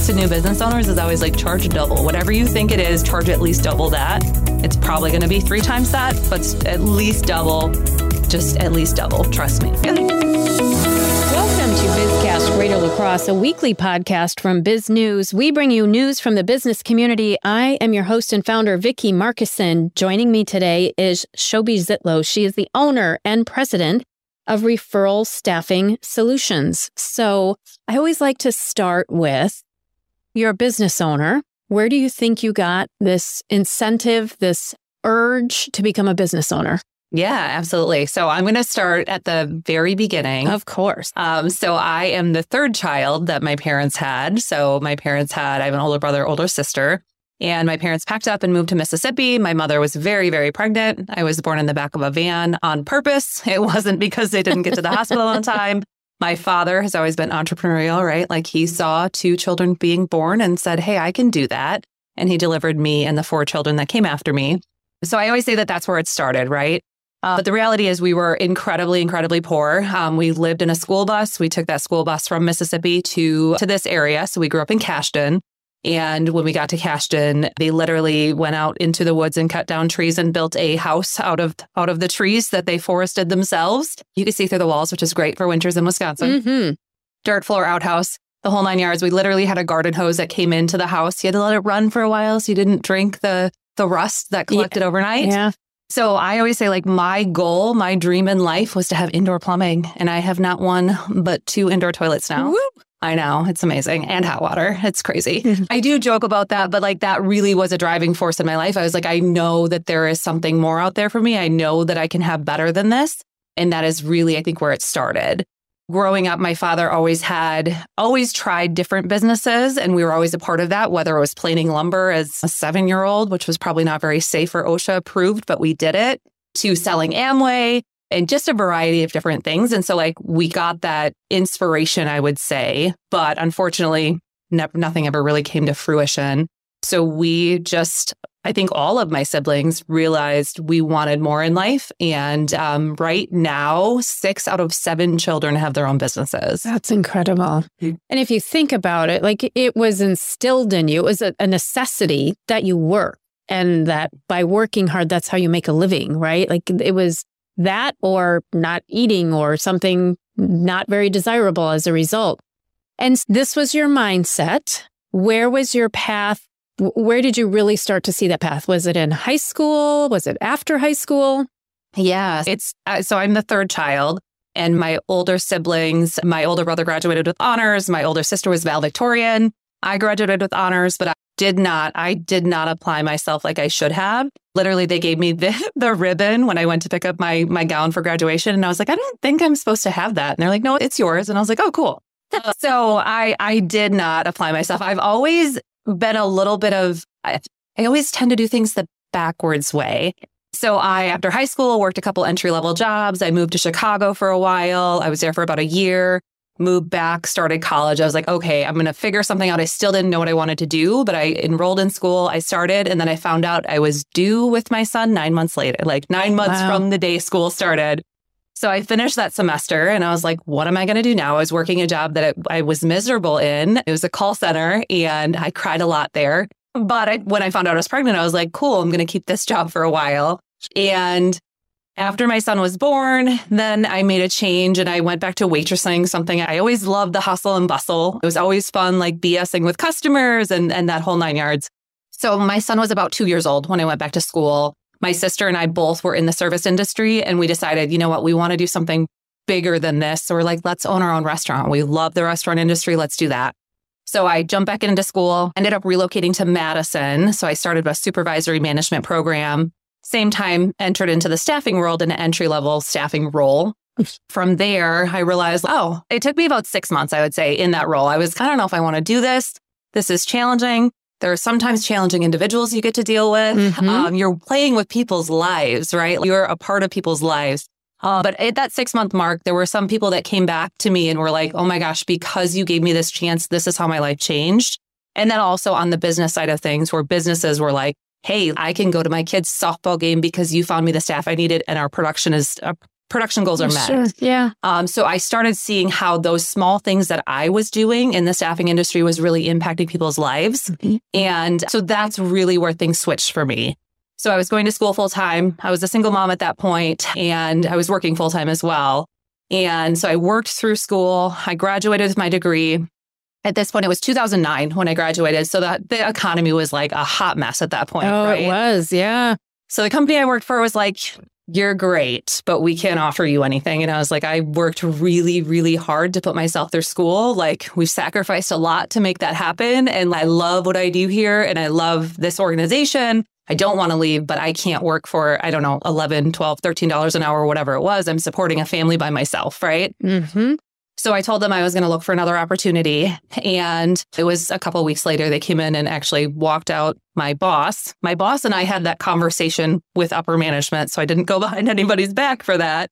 advice to new business owners is always like charge double. Whatever you think it is, charge at least double that. It's probably going to be three times that, but at least double. Just at least double. Trust me. Welcome to BizCast Greater La Crosse, a weekly podcast from Biz News. We bring you news from the business community. I am your host and founder, Vicki Markison. Joining me today is Shobi Zietlow. She is the owner and president of Referral Staffing Solutions. So I always like to start with you're a business owner. Where do you think you got this incentive, this urge to become a business owner? Yeah, absolutely. So I'm going to start at the very beginning. Of course. Um, so I am the third child that my parents had. So my parents had, I have an older brother, older sister. And my parents packed up and moved to Mississippi. My mother was very, very pregnant. I was born in the back of a van on purpose. It wasn't because they didn't get to the hospital on time. My father has always been entrepreneurial, right? Like he saw two children being born and said, Hey, I can do that. And he delivered me and the four children that came after me. So I always say that that's where it started, right? Uh, but the reality is, we were incredibly, incredibly poor. Um, we lived in a school bus. We took that school bus from Mississippi to to this area. So we grew up in Cashton. And when we got to Cashton, they literally went out into the woods and cut down trees and built a house out of out of the trees that they forested themselves. You could see through the walls, which is great for winters in Wisconsin. Mm-hmm. Dirt floor outhouse, the whole nine yards. We literally had a garden hose that came into the house. You had to let it run for a while so you didn't drink the the rust that collected yeah. overnight. Yeah. So I always say, like, my goal, my dream in life was to have indoor plumbing. And I have not one, but two indoor toilets now. Whoop. I know it's amazing and hot water. It's crazy. I do joke about that, but like that really was a driving force in my life. I was like, I know that there is something more out there for me. I know that I can have better than this. And that is really, I think, where it started. Growing up, my father always had, always tried different businesses, and we were always a part of that, whether it was planing lumber as a seven year old, which was probably not very safe or OSHA approved, but we did it, to selling Amway, and just a variety of different things. And so, like, we got that inspiration, I would say, but unfortunately, ne- nothing ever really came to fruition. So, we just, I think all of my siblings realized we wanted more in life. And um, right now, six out of seven children have their own businesses. That's incredible. And if you think about it, like it was instilled in you, it was a, a necessity that you work and that by working hard, that's how you make a living, right? Like it was that or not eating or something not very desirable as a result. And this was your mindset. Where was your path? Where did you really start to see that path? Was it in high school? Was it after high school? Yeah, it's uh, so I'm the third child. And my older siblings, my older brother graduated with honors. My older sister was valedictorian. I graduated with honors, but did not, I did not apply myself like I should have. Literally, they gave me the, the ribbon when I went to pick up my, my gown for graduation. And I was like, I don't think I'm supposed to have that. And they're like, no, it's yours. And I was like, oh, cool. so I, I did not apply myself. I've always been a little bit of, I, I always tend to do things the backwards way. So I, after high school, worked a couple entry level jobs. I moved to Chicago for a while. I was there for about a year moved back, started college. I was like, okay, I'm going to figure something out. I still didn't know what I wanted to do, but I enrolled in school. I started, and then I found out I was due with my son nine months later, like nine months Wow. from the day school started. So I finished that semester and I was like, what am I going to do now? I was working a job that I, I was miserable in. It was a call center and I cried a lot there. But I, when I found out I was pregnant, I was like, cool, I'm going to keep this job for a while. And after my son was born, then I made a change and I went back to waitressing, something I always loved the hustle and bustle. It was always fun, like BSing with customers and, and that whole nine yards. So my son was about two years old when I went back to school. My sister and I both were in the service industry and we decided, you know what, we want to do something bigger than this. So we're like, let's own our own restaurant. We love the restaurant industry. Let's do that. So I jumped back into school, ended up relocating to Madison. So I started a supervisory management program. Same time, entered into the staffing world in an entry level staffing role. From there, I realized, oh, it took me about six months, I would say, in that role. I was, I don't know if I want to do this. This is challenging. There are sometimes challenging individuals you get to deal with. Mhm. Um, you're playing with people's lives, right? You're a part of people's lives. Uh, but at that six month mark, there were some people that came back to me and were like, oh my gosh, because you gave me this chance, this is how my life changed. And then also on the business side of things, where businesses were like, hey, I can go to my kid's softball game because you found me the staff I needed and our production is uh, production goals are met. Sure. Yeah. Um, so I started seeing how those small things that I was doing in the staffing industry was really impacting people's lives. Mm-hmm. And so that's really where things switched for me. So I was going to school full time. I was a single mom at that point, and I was working full time as well. And so I worked through school. I graduated with my degree. At this point, it was 2009 when I graduated. So that the economy was like a hot mess at that point. Oh, right? it was. Yeah. So the company I worked for was like, you're great, but we can't offer you anything. And I was like, I worked really, really hard to put myself through school. Like, we've sacrificed a lot to make that happen. And I love what I do here. And I love this organization. I don't want to leave, but I can't work for, I don't know, 11, 12, $13 an hour, whatever it was. I'm supporting a family by myself, right? Mm-hmm. So I told them I was going to look for another opportunity. And it was a couple weeks later, they came in and actually walked out my boss. My boss and I had that conversation with upper management. So I didn't go behind anybody's back for that.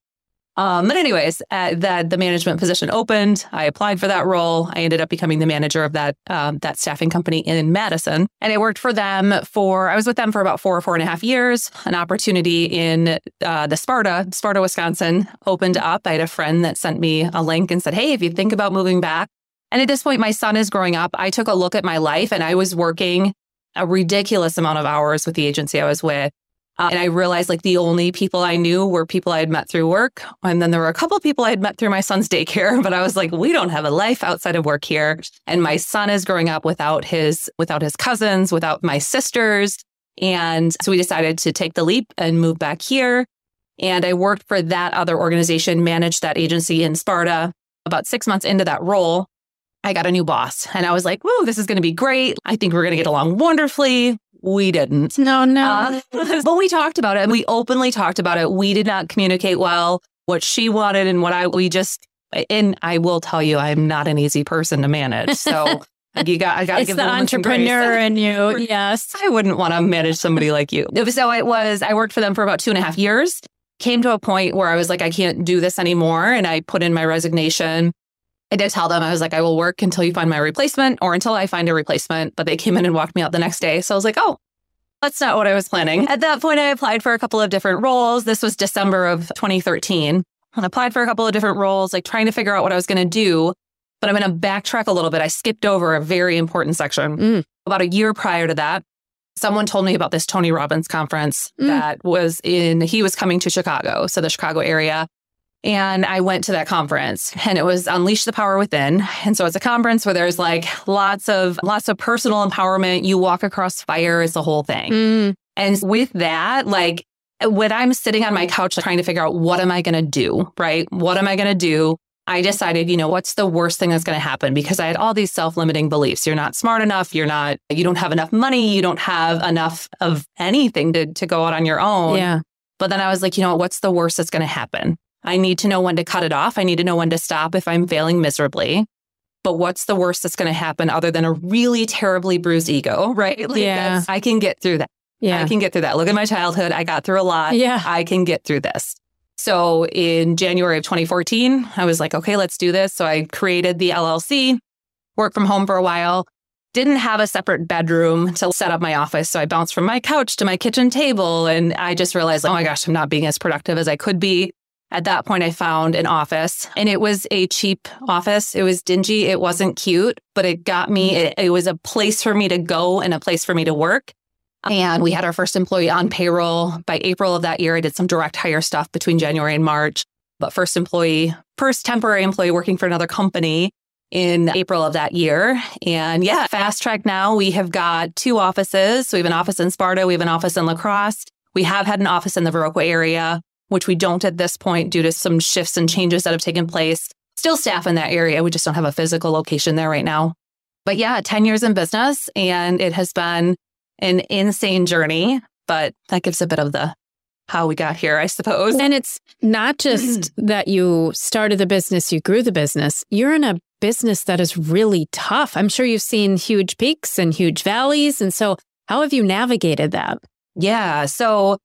Um, but anyways, uh, that the management position opened. I applied for that role. I ended up becoming the manager of that um, that staffing company in Madison, and I worked for them for. I was with them for about four or four and a half years. An opportunity in uh, the Sparta, Sparta, Wisconsin, opened up. I had a friend that sent me a link and said, "Hey, if you think about moving back." And at this point, my son is growing up. I took a look at my life, and I was working a ridiculous amount of hours with the agency I was with. Uh, and I realized like the only people I knew were people I had met through work. And then there were a couple of people I had met through my son's daycare, but I was like, we don't have a life outside of work here. And my son is growing up without his without his cousins, without my sisters. And so we decided to take the leap and move back here. And I worked for that other organization, managed that agency in Sparta. About six months into that role, I got a new boss. And I was like, whoa, this is going to be great. I think we're going to get along wonderfully. We didn't. No, no. Uh, but we talked about it. We openly talked about it. We did not communicate well what she wanted and what I, we just, and I will tell you, I'm not an easy person to manage. So you got, I got to give the them some grace. entrepreneur in you. Yes. I wouldn't want to manage somebody like you. So it was, I worked for them for about two and a half years. Came to a point where I was like, I can't do this anymore. And I put in my resignation. I did tell them, I was like, I will work until you find my replacement or until I find a replacement. But they came in and walked me out the next day. So I was like, oh, that's not what I was planning. At that point, I applied for a couple of different roles. This was December of 2013. And applied for a couple of different roles, like trying to figure out what I was going to do. But I'm going to backtrack a little bit. I skipped over a very important section. Mm. About a year prior to that, someone told me about this Tony Robbins conference Mm. that was in, he was coming to Chicago, so the Chicago area. And I went to that conference and it was Unleash the Power Within. And so it's a conference where there's like lots of lots of personal empowerment. You walk across fire, it's the whole thing. Mm. And with that, like when I'm sitting on my couch like, trying to figure out what am I going to do, right? What am I going to do? I decided, you know, what's the worst thing that's going to happen? Because I had all these self-limiting beliefs. You're not smart enough. You're not, you don't have enough money. You don't have enough of anything to, to go out on your own. Yeah. But then I was like, you know, what's the worst that's going to happen? I need to know when to cut it off. I need to know when to stop if I'm failing miserably. But what's the worst that's going to happen other than a really terribly bruised ego, right? Like Yeah. I can get through that. Yeah. I can get through that. Look at my childhood. I got through a lot. Yeah. I can get through this. So in January of 2014, I was like, okay, let's do this. So I created the LLC, worked from home for a while, didn't have a separate bedroom to set up my office. So I bounced from my couch to my kitchen table. And I just realized, oh my gosh, I'm not being as productive as I could be. At that point, I found an office and it was a cheap office. It was dingy. It wasn't cute, but it got me, it, it was a place for me to go and a place for me to work. And we had our first employee on payroll. By April of that year, I did some direct hire stuff between January and March. But first employee, first temporary employee working for another company in April of that year. And yeah, fast track now, we have got two offices. So we have an office in Sparta, we have an office in La Crosse. We have had an office in the Viroqua area, which we don't at this point due to some shifts and changes that have taken place. Still staff in that area. We just don't have a physical location there right now. But yeah, 10 years in business and it has been an insane journey, but that gives a bit of the how we got here, I suppose. And it's not just that you started the business, you grew the business. You're in a business that is really tough. I'm sure you've seen huge peaks and huge valleys. And so, how have you navigated that? Yeah. So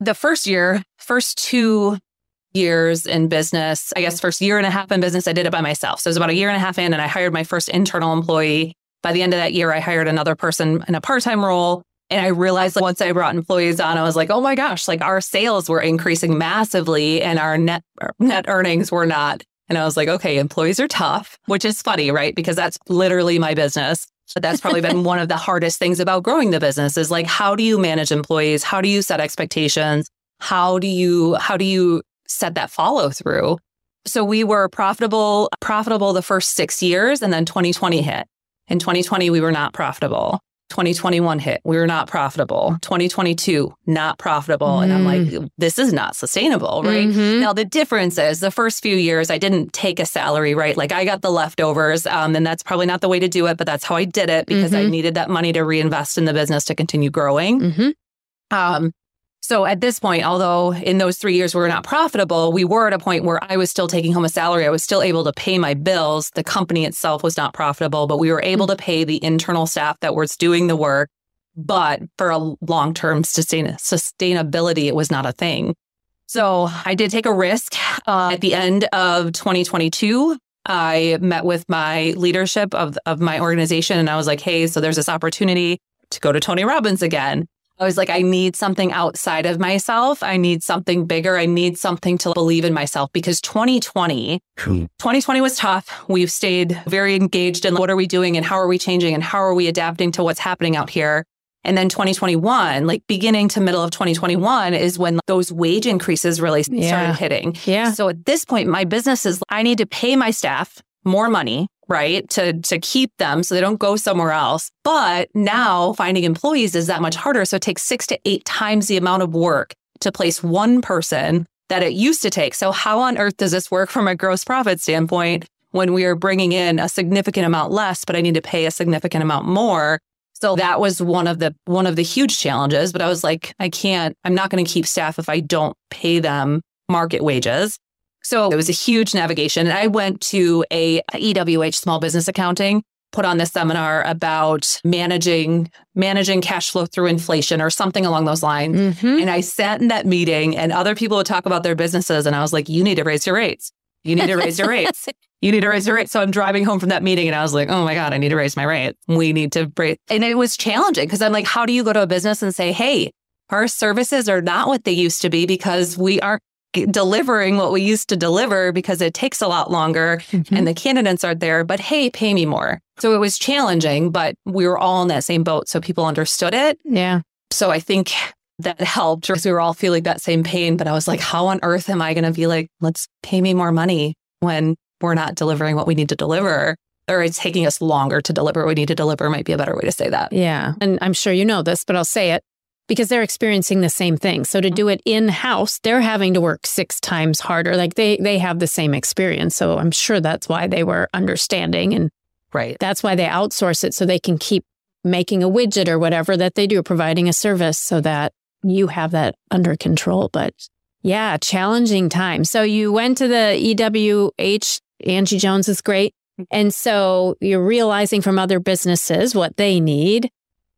the first year, first two years in business, I guess first year and a half in business, I did it by myself. So it was about a year and a half in, and I hired my first internal employee. By the end of that year, I hired another person in a part time role. And I realized like, once I brought employees on, I was like, oh my gosh, like our sales were increasing massively and our net net earnings were not. And I was like, okay, employees are tough, which is funny, right? Because that's literally my business. But that's probably been one of the hardest things about growing the business is like, how do you manage employees? How do you set expectations? How do you, how do you set that follow through? So we were profitable, profitable the first six years and then 2020 hit. In 2020, we were not profitable. 2021 hit. We were not profitable. 2022, not profitable. Mm. And I'm like, mm. this is not sustainable, right? Mm-hmm. Now, the difference is the first few years, I didn't take a salary, right? Like I got the leftovers. Um, and that's probably not the way to do it, but that's how I did it because mm-hmm. I needed that money to reinvest in the business to continue growing. Mm-hmm. Um, so at this point, although in those three years we were not profitable, we were at a point where I was still taking home a salary. I was still able to pay my bills. The company itself was not profitable, but we were able to pay the internal staff that was doing the work. But for a long term sustain- sustainability, it was not a thing. So I did take a risk. Uh, at the end of 2022, I met with my leadership of, of my organization and I was like, hey, so there's this opportunity to go to Tony Robbins again. I was like, I need something outside of myself. I need something bigger. I need something to believe in myself because 2020, 2020 was tough. We've stayed very engaged in what are we doing and how are we changing and how are we adapting to what's happening out here. And then 2021, like beginning to middle of 2021 is when those wage increases really yeah. started hitting. Yeah. So at this point, my business is I need to pay my staff more money right? To to keep them so they don't go somewhere else. But now finding employees is that much harder. So it takes six to eight times the amount of work to place one person that it used to take. So how on earth does this work from a gross profit standpoint when we are bringing in a significant amount less, but I need to pay a significant amount more? So that was one of the one of the huge challenges. But I was like, I can't, I'm not going to keep staff if I don't pay them market wages. So it was a huge navigation. And I went to a EWH small business accounting, put on this seminar about managing managing cash flow through inflation or something along those lines. Mm-hmm. And I sat in that meeting and other people would talk about their businesses and I was like, you need to raise your rates. You need to raise your rates. You need to raise your rates. So I'm driving home from that meeting and I was like, oh my God, I need to raise my rate. We need to raise. And it was challenging because I'm like, how do you go to a business and say, hey, our services are not what they used to be because we aren't delivering what we used to deliver because it takes a lot longer mm-hmm. and the candidates aren't there, but hey, pay me more. So it was challenging, but we were all in that same boat. So people understood it. Yeah. So I think that helped because we were all feeling that same pain. But I was like, how on earth am I going to be like, let's pay me more money when we're not delivering what we need to deliver? Or it's taking us longer to deliver what we need to deliver, might be a better way to say that. Yeah. And I'm sure you know this, but I'll say it because they're experiencing the same thing. So to do it in house, they're having to work six times harder. Like they they have the same experience. So I'm sure that's why they were understanding and right. That's why they outsource it so they can keep making a widget or whatever that they do, providing a service so that you have that under control. But yeah, challenging time. So you went to the EWH, Angie Jones is great. Mm-hmm. And so you're realizing from other businesses what they need.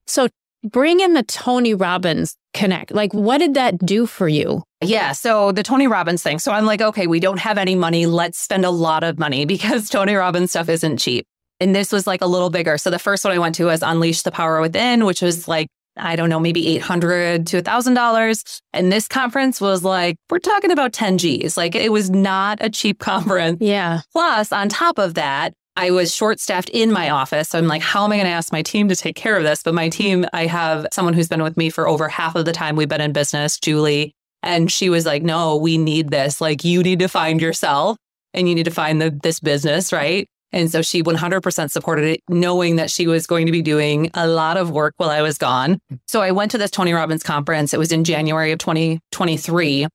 So bring in the Tony Robbins connect. Like, what did that do for you? Yeah. So the Tony Robbins thing. So I'm like, okay, we don't have any money. Let's spend a lot of money because Tony Robbins stuff isn't cheap. And this was like a little bigger. So the first one I went to was Unleash the Power Within, which was like, I don't know, maybe 800 to $1,000. And this conference was like, we're talking about 10 G's. Like it was not a cheap conference. Yeah. Plus, on top of that, I was short staffed in my office. So I'm like, how am I going to ask my team to take care of this? But my team, I have someone who's been with me for over half of the time we've been in business, Julie. And she was like, no, we need this. Like, you need to find yourself and you need to find the, this business, right? And so she 100% supported it, knowing that she was going to be doing a lot of work while I was gone. So I went to this Tony Robbins conference. It was in January of 2023.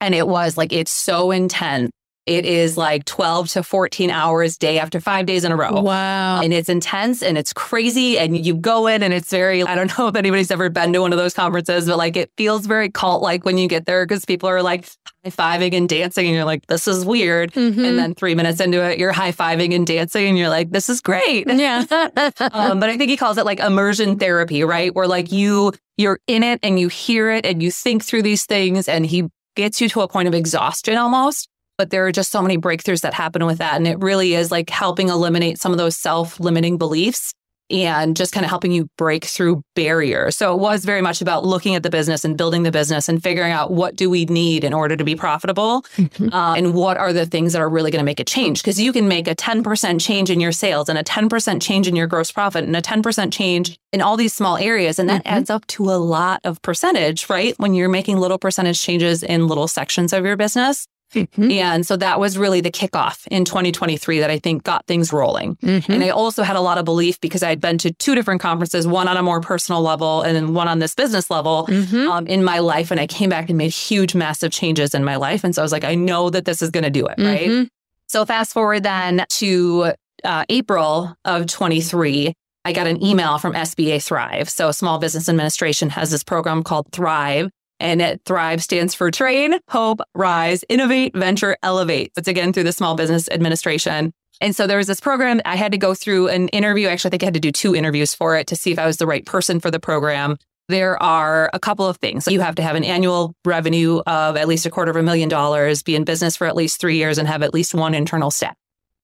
And it was like, it's so intense. It is like 12 to 14 hours day after five days in a row. Wow. And it's intense and it's crazy. And you go in and it's very, I don't know if anybody's ever been to one of those conferences, but like it feels very cult like when you get there because people are like high fiving and dancing and you're like, this is weird. Mm-hmm. And then three minutes into it, you're high fiving and dancing and you're like, this is great. Yeah. um, but I think he calls it like immersion therapy, right? Where like you, you're in it and you hear it and you think through these things and he gets you to a point of exhaustion almost but there are just so many breakthroughs that happen with that. And it really is like helping eliminate some of those self limiting beliefs and just kind of helping you break through barriers. So it was very much about looking at the business and building the business and figuring out what do we need in order to be profitable mm-hmm. uh, and what are the things that are really going to make a change. Because you can make a 10% change in your sales and a 10% change in your gross profit and a 10% change in all these small areas. And that mm-hmm. adds up to a lot of percentage, right? When you're making little percentage changes in little sections of your business. Mm-hmm. And so that was really the kickoff in 2023 that I think got things rolling. Mm-hmm. And I also had a lot of belief because I had been to two different conferences, one on a more personal level and then one on this business level mm-hmm. um, in my life. And I came back and made huge, massive changes in my life. And so I was like, I know that this is going to do it. Right. Mm-hmm. So fast forward then to uh, April of 23. I got an email from SBA Thrive. So Small Business Administration has this program called Thrive and it Thrive stands for Train, Hope, Rise, Innovate, Venture, Elevate. It's again through the Small Business Administration. And so there was this program. I had to go through an interview. Actually, I think I had to do two interviews for it to see if I was the right person for the program. There are a couple of things. You have to have an annual revenue of at least a quarter of a million dollars, be in business for at least three years, and have at least one internal staff.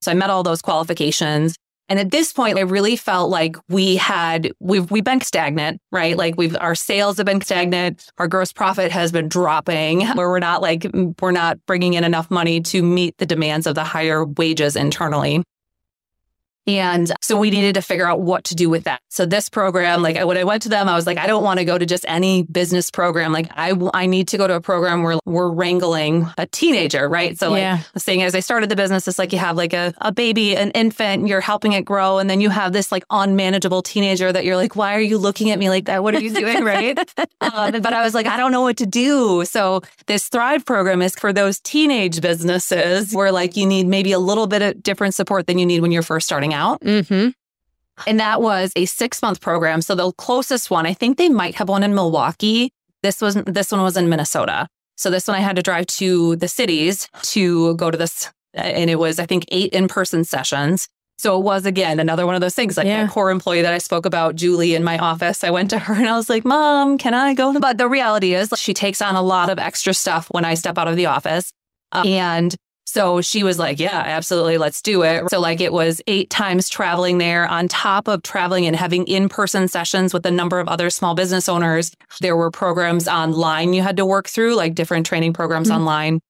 So I met all those qualifications. And at this point, I really felt like we had we've we've been stagnant, right? Like we've our sales have been stagnant, our gross profit has been dropping, where we're not like we're not bringing in enough money to meet the demands of the higher wages internally. And so we needed to figure out what to do with that. So this program, like when I went to them, I was like, I don't want to go to just any business program. Like I, I need to go to a program where we're wrangling a teenager, right? So like yeah. thing as I started the business, it's like you have like a, a baby, an infant, you're helping it grow. And then you have this like unmanageable teenager that you're like, why are you looking at me like that? What are you doing? right. Um, but I was like, I don't know what to do. So this Thrive program is for those teenage businesses where like you need maybe a little bit of different support than you need when you're first starting out. Mm-hmm. And that was a six month program. So the closest one, I think they might have one in Milwaukee. This was this one was in Minnesota. So this one I had to drive to the cities to go to this, and it was I think eight in person sessions. So it was again another one of those things like yeah. a core employee that I spoke about, Julie, in my office. I went to her and I was like, "Mom, can I go?" But the reality is, she takes on a lot of extra stuff when I step out of the office, and so she was like, yeah, absolutely, let's do it. So, like, it was eight times traveling there on top of traveling and having in person sessions with a number of other small business owners. There were programs online you had to work through, like different training programs mm-hmm. online,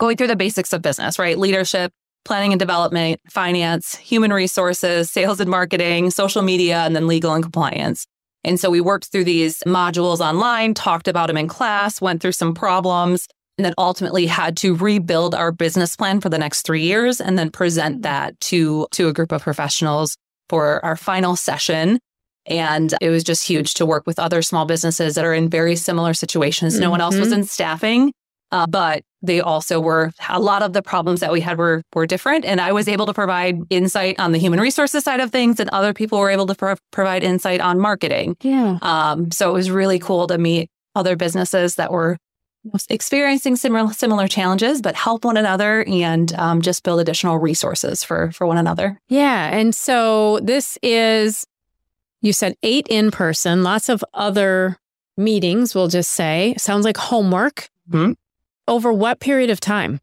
going through the basics of business, right? Leadership, planning and development, finance, human resources, sales and marketing, social media, and then legal and compliance. And so we worked through these modules online, talked about them in class, went through some problems, and then ultimately had to rebuild our business plan for the next three years and then present mm-hmm. that to to a group of professionals for our final session and it was just huge to work with other small businesses that are in very similar situations mm-hmm. no one else was mm-hmm. in staffing uh, but they also were a lot of the problems that we had were were different and i was able to provide insight on the human resources side of things and other people were able to pro- provide insight on marketing yeah um, so it was really cool to meet other businesses that were experiencing similar similar challenges, but help one another and um, just build additional resources for for one another. Yeah, and so this is you said eight in person, lots of other meetings. We'll just say sounds like homework. Mm-hmm. Over what period of time?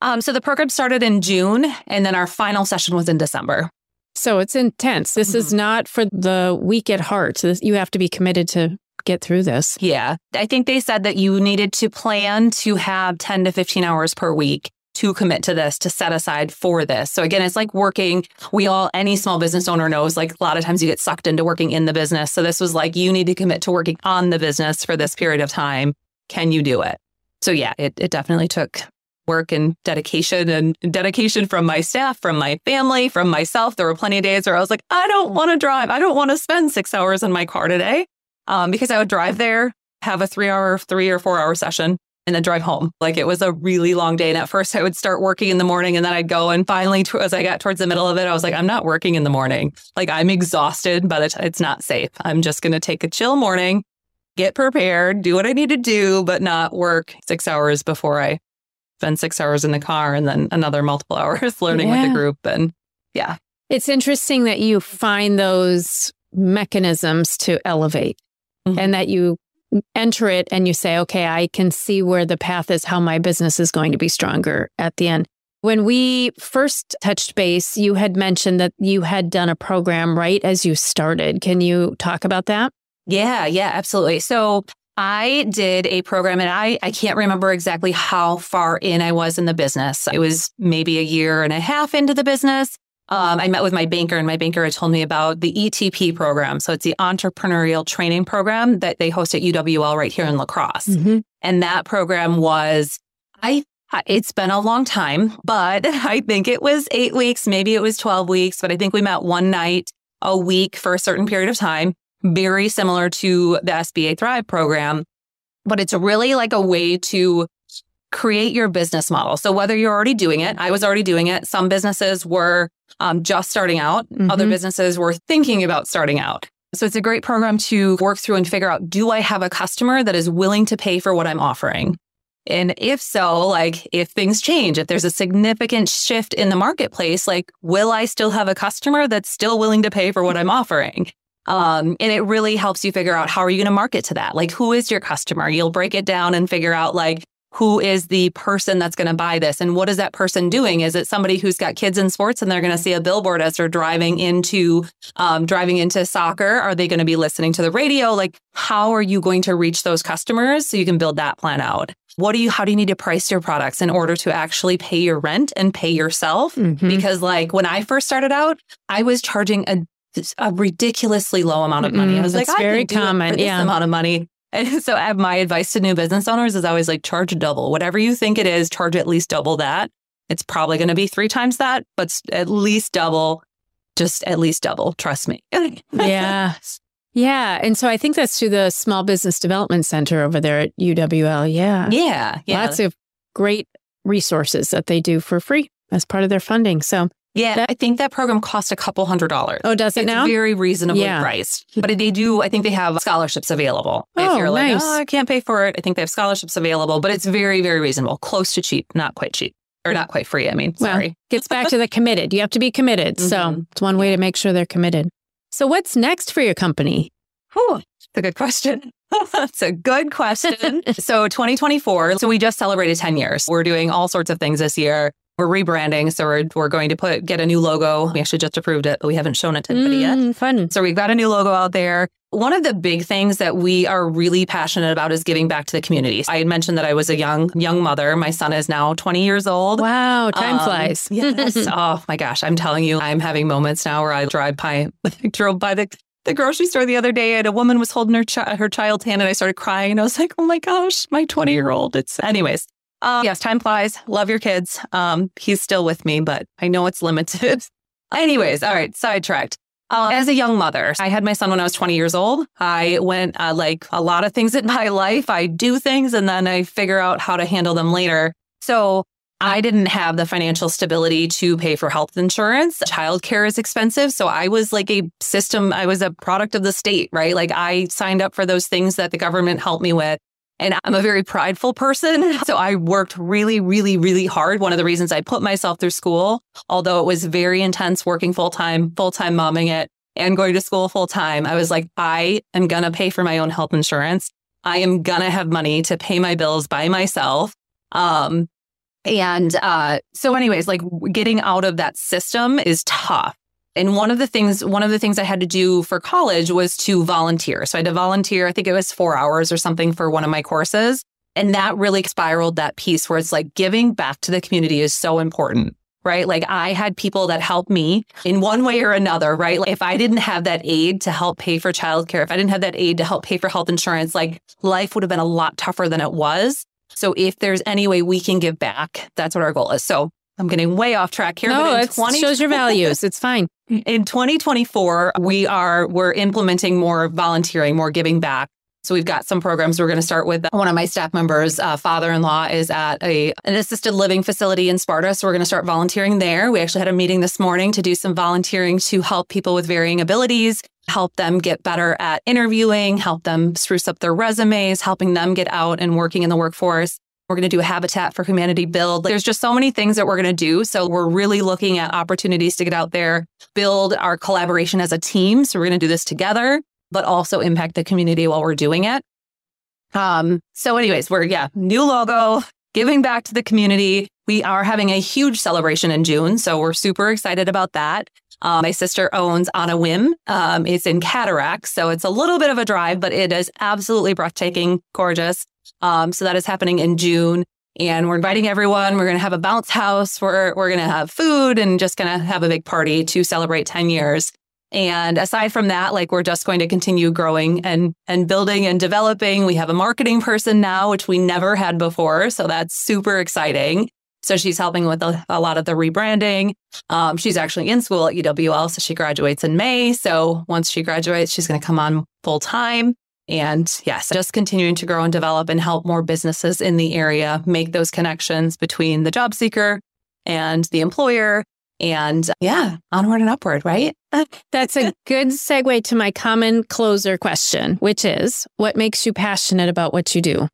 Um, so the program started in June, and then our final session was in December. So it's intense. This mm-hmm. is not for the weak at heart. This, you have to be committed to get through this. Yeah. I think they said that you needed to plan to have 10 to 15 hours per week to commit to this, to set aside for this. So again, it's like working. We all, any small business owner knows, like a lot of times you get sucked into working in the business. So this was like, you need to commit to working on the business for this period of time. Can you do it? So yeah, it, it definitely took work and dedication and dedication from my staff, from my family, from myself. There were plenty of days where I was like, I don't want to drive. I don't want to spend six hours in my car today um, because I would drive there, have a three hour, three or four hour session, and then drive home. Like it was a really long day. And at first, I would start working in the morning and then I'd go. And finally, as I got towards the middle of it, I was like, I'm not working in the morning. Like I'm exhausted, but it's not safe. I'm just going to take a chill morning, get prepared, do what I need to do, but not work six hours before I spend six hours in the car and then another multiple hours learning yeah. with the group. And yeah. It's interesting that you find those mechanisms to elevate mm-hmm. and that you enter it and you say, okay, I can see where the path is, how my business is going to be stronger at the end. When we first touched base, you had mentioned that you had done a program right as you started. Can you talk about that? Yeah, yeah, absolutely. So I did a program and I, I can't remember exactly how far in I was in the business. It was maybe a year and a half into the business. Um, I met with my banker, and my banker had told me about the ETP program. So it's the entrepreneurial training program that they host at UWL right here in La Crosse. Mm-hmm. And that program was, I it's been a long time, but I think it was eight weeks, maybe it was 12 weeks, but I think we met one night a week for a certain period of time, very similar to the SBA Thrive program. But it's really like a way to create your business model. So whether you're already doing it, I was already doing it. Some businesses were um, just starting out. Mm-hmm. Other businesses were thinking about starting out. So it's a great program to work through and figure out, do I have a customer that is willing to pay for what I'm offering? And if so, like if things change, if there's a significant shift in the marketplace, like will I still have a customer that's still willing to pay for what I'm offering? Um, and it really helps you figure out how are you going to market to that? Like who is your customer? You'll break it down and figure out like who is the person that's going to buy this and what is that person doing is it somebody who's got kids in sports and they're going to see a billboard as they're driving into um, driving into soccer are they going to be listening to the radio like how are you going to reach those customers so you can build that plan out what do you how do you need to price your products in order to actually pay your rent and pay yourself mm-hmm. because like when i first started out i was charging a a ridiculously low amount of money. I was That's like, very common. yeah. amount of money. And so uh, my advice to new business owners is always like charge double. Whatever you think it is, charge at least double that. It's probably going to be three times that, but at least double. Just at least double. Trust me. yeah. Yeah. And so I think that's through the Small Business Development Center over there at UWL. Yeah. Yeah. yeah. Lots of great resources that they do for free as part of their funding. So yeah, I think that program costs a couple hundred dollars. Oh, does it it's now? Very reasonably yeah. priced. But they do, I think they have scholarships available. Oh, if you're like, nice. oh, I can't pay for it, I think they have scholarships available, but it's very, very reasonable, close to cheap, not quite cheap. Or not quite free, I mean, sorry. Well, gets back to the committed. You have to be committed. Mm-hmm. So it's one way to make sure they're committed. So what's next for your company? Whew, it's a good question. That's a good question. so 2024, so we just celebrated 10 years. We're doing all sorts of things this year. We're rebranding, so we're, we're going to put get a new logo. We actually just approved it, but we haven't shown it to anybody mm, yet. Fun. So we've got a new logo out there. One of the big things that we are really passionate about is giving back to the community. I had mentioned that I was a young young mother. My son is now 20 years old. Wow, time um, flies. yes. oh my gosh, I'm telling you, I'm having moments now where I drive by drove by the the grocery store the other day and a woman was holding her chi- her child's hand and I started crying and I was like, "Oh my gosh, my 20-year-old." It's anyways. Um, yes, time flies. Love your kids. Um, he's still with me, but I know it's limited. Anyways, all right, sidetracked. Uh, as a young mother, I had my son when I was 20 years old. I went uh, like a lot of things in my life. I do things and then I figure out how to handle them later. So I didn't have the financial stability to pay for health insurance. Childcare is expensive. So I was like a system, I was a product of the state, right? Like I signed up for those things that the government helped me with. And I'm a very prideful person. So I worked really, really, really hard. One of the reasons I put myself through school, although it was very intense working full time, full time momming it and going to school full time, I was like, I am going to pay for my own health insurance. I am going to have money to pay my bills by myself. Um, and uh, so, anyways, like getting out of that system is tough. And one of the things, one of the things I had to do for college was to volunteer. So I had to volunteer, I think it was four hours or something for one of my courses. And that really spiraled that piece where it's like giving back to the community is so important, right? Like I had people that helped me in one way or another, right? Like if I didn't have that aid to help pay for childcare, if I didn't have that aid to help pay for health insurance, like life would have been a lot tougher than it was. So if there's any way we can give back, that's what our goal is. So I'm getting way off track here. No, it 20- shows your values. It's fine. In 2024, we are we're implementing more volunteering, more giving back. So we've got some programs. We're going to start with one of my staff members' uh, father-in-law is at a an assisted living facility in Sparta. So we're going to start volunteering there. We actually had a meeting this morning to do some volunteering to help people with varying abilities, help them get better at interviewing, help them spruce up their resumes, helping them get out and working in the workforce. We're going to do a Habitat for Humanity build. There's just so many things that we're going to do. So we're really looking at opportunities to get out there, build our collaboration as a team. So we're going to do this together, but also impact the community while we're doing it. Um, so anyways, we're, yeah, new logo, giving back to the community, we are having a huge celebration in June. So we're super excited about that. Um, my sister owns On a Whim. Um, it's in Cataract. So it's a little bit of a drive, but it is absolutely breathtaking, gorgeous. Um, so that is happening in June. And we're inviting everyone. We're going to have a bounce house. We're, we're going to have food and just going to have a big party to celebrate 10 years. And aside from that, like we're just going to continue growing and and building and developing. We have a marketing person now, which we never had before. So that's super exciting. So she's helping with a, a lot of the rebranding. Um, she's actually in school at UWL, so she graduates in May. So once she graduates, she's going to come on full time. And yes, just continuing to grow and develop and help more businesses in the area make those connections between the job seeker and the employer. And yeah, onward and upward, right? That's a good segue to my common closer question, which is what makes you passionate about what you do?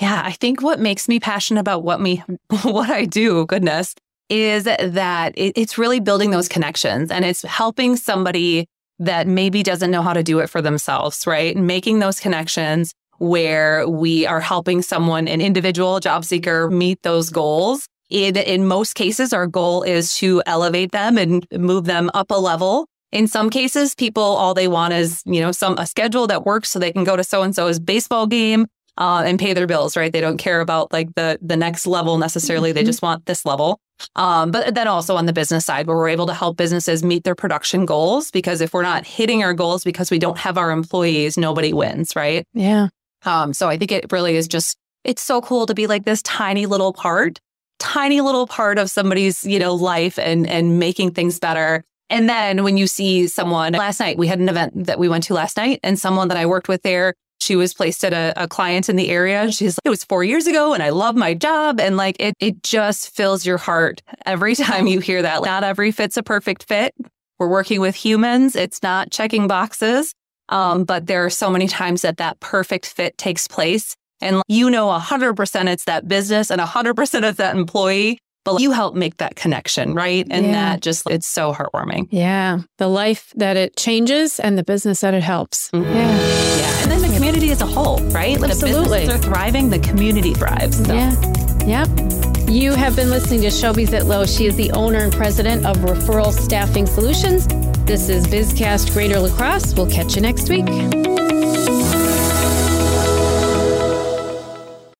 Yeah, I think what makes me passionate about what me what I do, goodness, is that it, it's really building those connections and it's helping somebody that maybe doesn't know how to do it for themselves, right? Making those connections where we are helping someone, an individual job seeker, meet those goals. In, in most cases, our goal is to elevate them and move them up a level. In some cases, people all they want is, you know, some a schedule that works so they can go to so and so's baseball game uh, and pay their bills, right? They don't care about like the the next level necessarily. Mm-hmm. They just want this level. Um, but then also on the business side, where we're able to help businesses meet their production goals, because if we're not hitting our goals because we don't have our employees, nobody wins, right? Yeah. Um, so I think it really is just it's so cool to be like this tiny little part, tiny little part of somebody's you know life and and making things better. And then when you see someone last night, we had an event that we went to last night, and someone that I worked with there she was placed at a, a client in the area. She's like, it was four years ago and I love my job. And like it, it just fills your heart every time you hear that. Like, Not every fit's a perfect fit. We're working with humans. It's not checking boxes. Um, but there are so many times that that perfect fit takes place. And you know, 100% it's that business and 100% it's that employee but you help make that connection, right? And yeah. that just, it's so heartwarming. Yeah. The life that it changes and the business that it helps. Mm-hmm. Yeah. Yeah. As a whole, right? Absolutely. The businesses are thriving, the community thrives. So. Yeah. Yep. You have been listening to Shobi Zietlow. She is the owner and president of Referral Staffing Solutions. This is BizCast Greater La Crosse. We'll catch you next week.